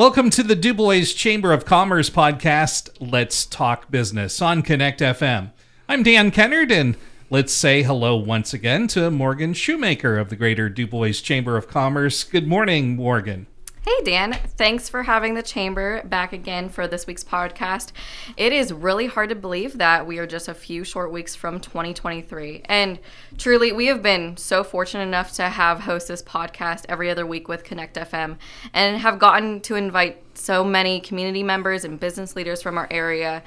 Welcome to the Dubois Chamber of Commerce podcast, Let's Talk Business on Connect FM. I'm Dan Kennard, and let's say hello once again to Morgan Shoemaker of the Greater Dubois Chamber of Commerce. Good morning, Morgan. Hey, Dan. Thanks for having the Chamber back again for this week's podcast. It is really hard to believe that we are just a few short weeks from 2023. And truly, we have been so fortunate enough to have host this podcast every other week with Connect FM and have gotten to invite so many community members and business leaders from our area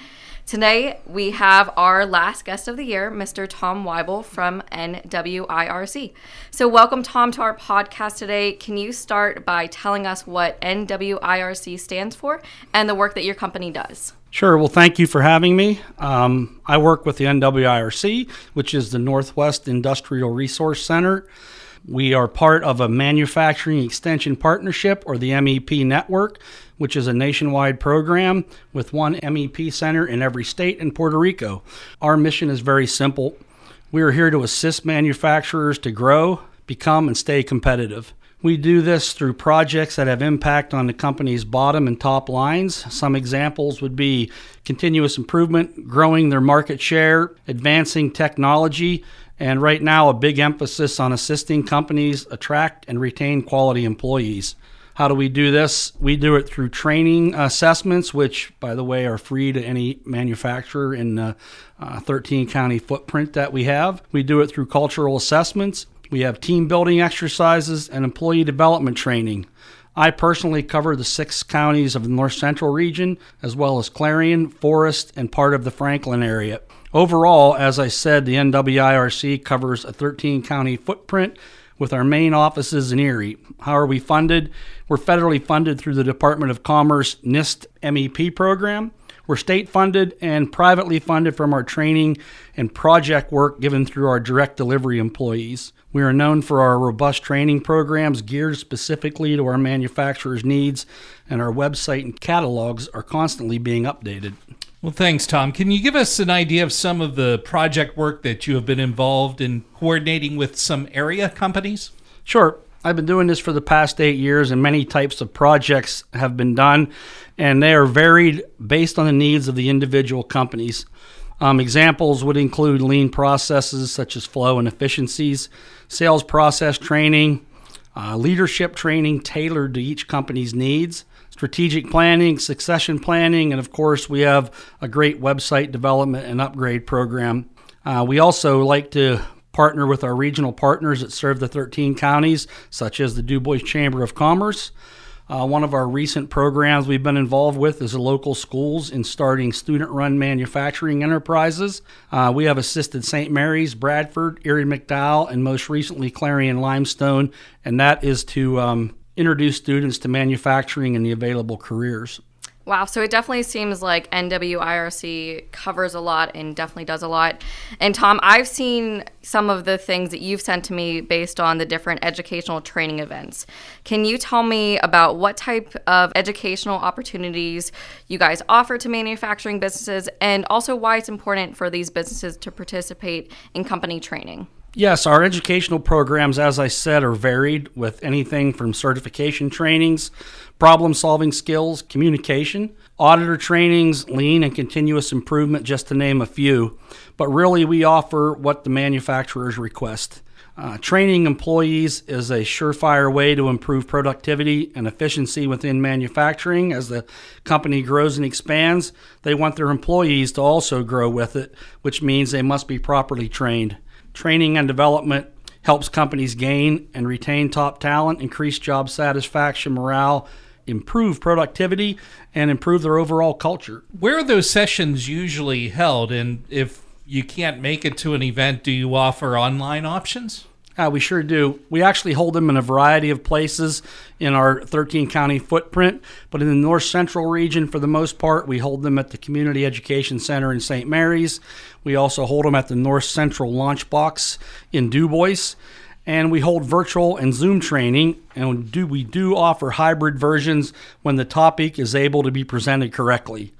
Today, we have our last guest of the year, Mr. Tom Weibel from NWIRC. So, welcome, Tom, to our podcast today. Can you start by telling us what NWIRC stands for and the work that your company does? Sure. Well, thank you for having me. Um, I work with the NWIRC, which is the Northwest Industrial Resource Center. We are part of a manufacturing extension partnership or the MEP network, which is a nationwide program with one MEP center in every state in Puerto Rico. Our mission is very simple. We are here to assist manufacturers to grow, become, and stay competitive. We do this through projects that have impact on the company's bottom and top lines. Some examples would be continuous improvement, growing their market share, advancing technology, and right now, a big emphasis on assisting companies attract and retain quality employees. How do we do this? We do it through training assessments, which, by the way, are free to any manufacturer in the uh, 13 county footprint that we have. We do it through cultural assessments. We have team building exercises and employee development training. I personally cover the six counties of the North Central region, as well as Clarion, Forest, and part of the Franklin area. Overall, as I said, the NWIRC covers a 13 county footprint with our main offices in Erie. How are we funded? We're federally funded through the Department of Commerce NIST MEP program. We're state funded and privately funded from our training and project work given through our direct delivery employees. We are known for our robust training programs geared specifically to our manufacturers' needs, and our website and catalogs are constantly being updated. Well, thanks, Tom. Can you give us an idea of some of the project work that you have been involved in coordinating with some area companies? Sure. I've been doing this for the past eight years, and many types of projects have been done, and they are varied based on the needs of the individual companies. Um, examples would include lean processes such as flow and efficiencies, sales process training, uh, leadership training tailored to each company's needs, strategic planning, succession planning, and of course, we have a great website development and upgrade program. Uh, we also like to partner with our regional partners that serve the 13 counties, such as the Dubois Chamber of Commerce. Uh, one of our recent programs we've been involved with is the local schools in starting student run manufacturing enterprises. Uh, we have assisted St. Mary's, Bradford, Erie McDowell, and most recently Clarion Limestone, and that is to um, introduce students to manufacturing and the available careers. Wow, so it definitely seems like NWIRC covers a lot and definitely does a lot. And Tom, I've seen some of the things that you've sent to me based on the different educational training events. Can you tell me about what type of educational opportunities you guys offer to manufacturing businesses and also why it's important for these businesses to participate in company training? Yes, our educational programs, as I said, are varied with anything from certification trainings, problem solving skills, communication, auditor trainings, lean and continuous improvement, just to name a few. But really, we offer what the manufacturers request. Uh, training employees is a surefire way to improve productivity and efficiency within manufacturing. As the company grows and expands, they want their employees to also grow with it, which means they must be properly trained. Training and development helps companies gain and retain top talent, increase job satisfaction, morale, improve productivity, and improve their overall culture. Where are those sessions usually held? And if you can't make it to an event, do you offer online options? Uh, we sure do. We actually hold them in a variety of places in our 13 county footprint, but in the north central region, for the most part, we hold them at the Community Education Center in St. Mary's. We also hold them at the North Central Launch Box in Dubois. And we hold virtual and Zoom training, and do we do offer hybrid versions when the topic is able to be presented correctly.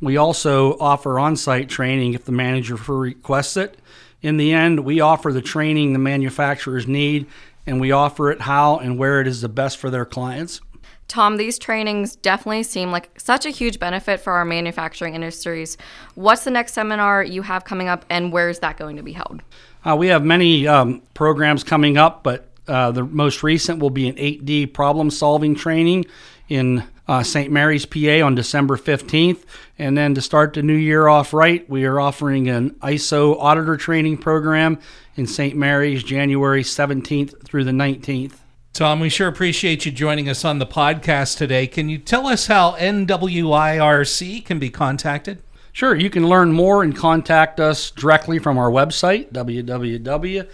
We also offer on site training if the manager requests it. In the end, we offer the training the manufacturers need, and we offer it how and where it is the best for their clients. Tom, these trainings definitely seem like such a huge benefit for our manufacturing industries. What's the next seminar you have coming up, and where is that going to be held? Uh, we have many um, programs coming up, but uh, the most recent will be an 8D problem solving training in uh, St. Mary's, PA on December 15th. And then to start the new year off right, we are offering an ISO auditor training program in St. Mary's January 17th through the 19th. Tom, we sure appreciate you joining us on the podcast today. Can you tell us how NWIRC can be contacted? Sure, you can learn more and contact us directly from our website, www.nwirc.org,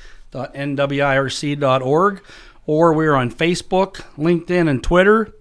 or we're on Facebook, LinkedIn, and Twitter.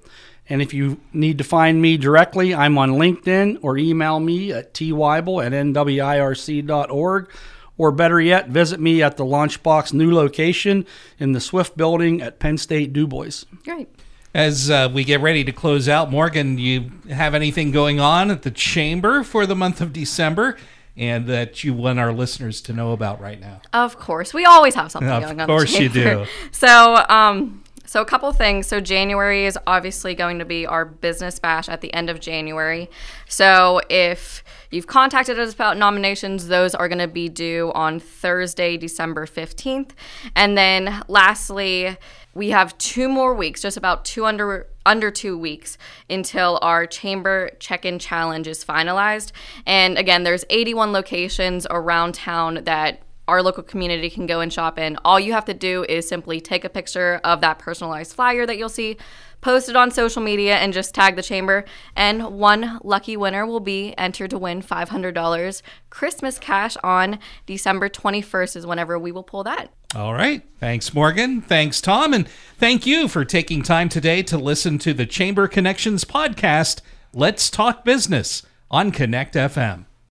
And if you need to find me directly, I'm on LinkedIn or email me at tweibel at nwirc.org. Or better yet, visit me at the Launchbox new location in the Swift building at Penn State Du Bois. Great. As uh, we get ready to close out, Morgan, you have anything going on at the Chamber for the month of December? and that you want our listeners to know about right now? Of course, we always have something Of going on. Of course you do. So, um, so a couple things. So January is obviously going to be our business bash at the end of January. So if you've contacted us about nominations, those are going to be due on Thursday, December 15th. And then lastly, we have two more weeks, just about two under under two weeks until our chamber check-in challenge is finalized. And again, there's 81 locations around town that our local community can go and shop in. All you have to do is simply take a picture of that personalized flyer that you'll see, post it on social media, and just tag the chamber. And one lucky winner will be entered to win $500 Christmas cash on December 21st, is whenever we will pull that. All right. Thanks, Morgan. Thanks, Tom. And thank you for taking time today to listen to the Chamber Connections podcast, Let's Talk Business on Connect FM.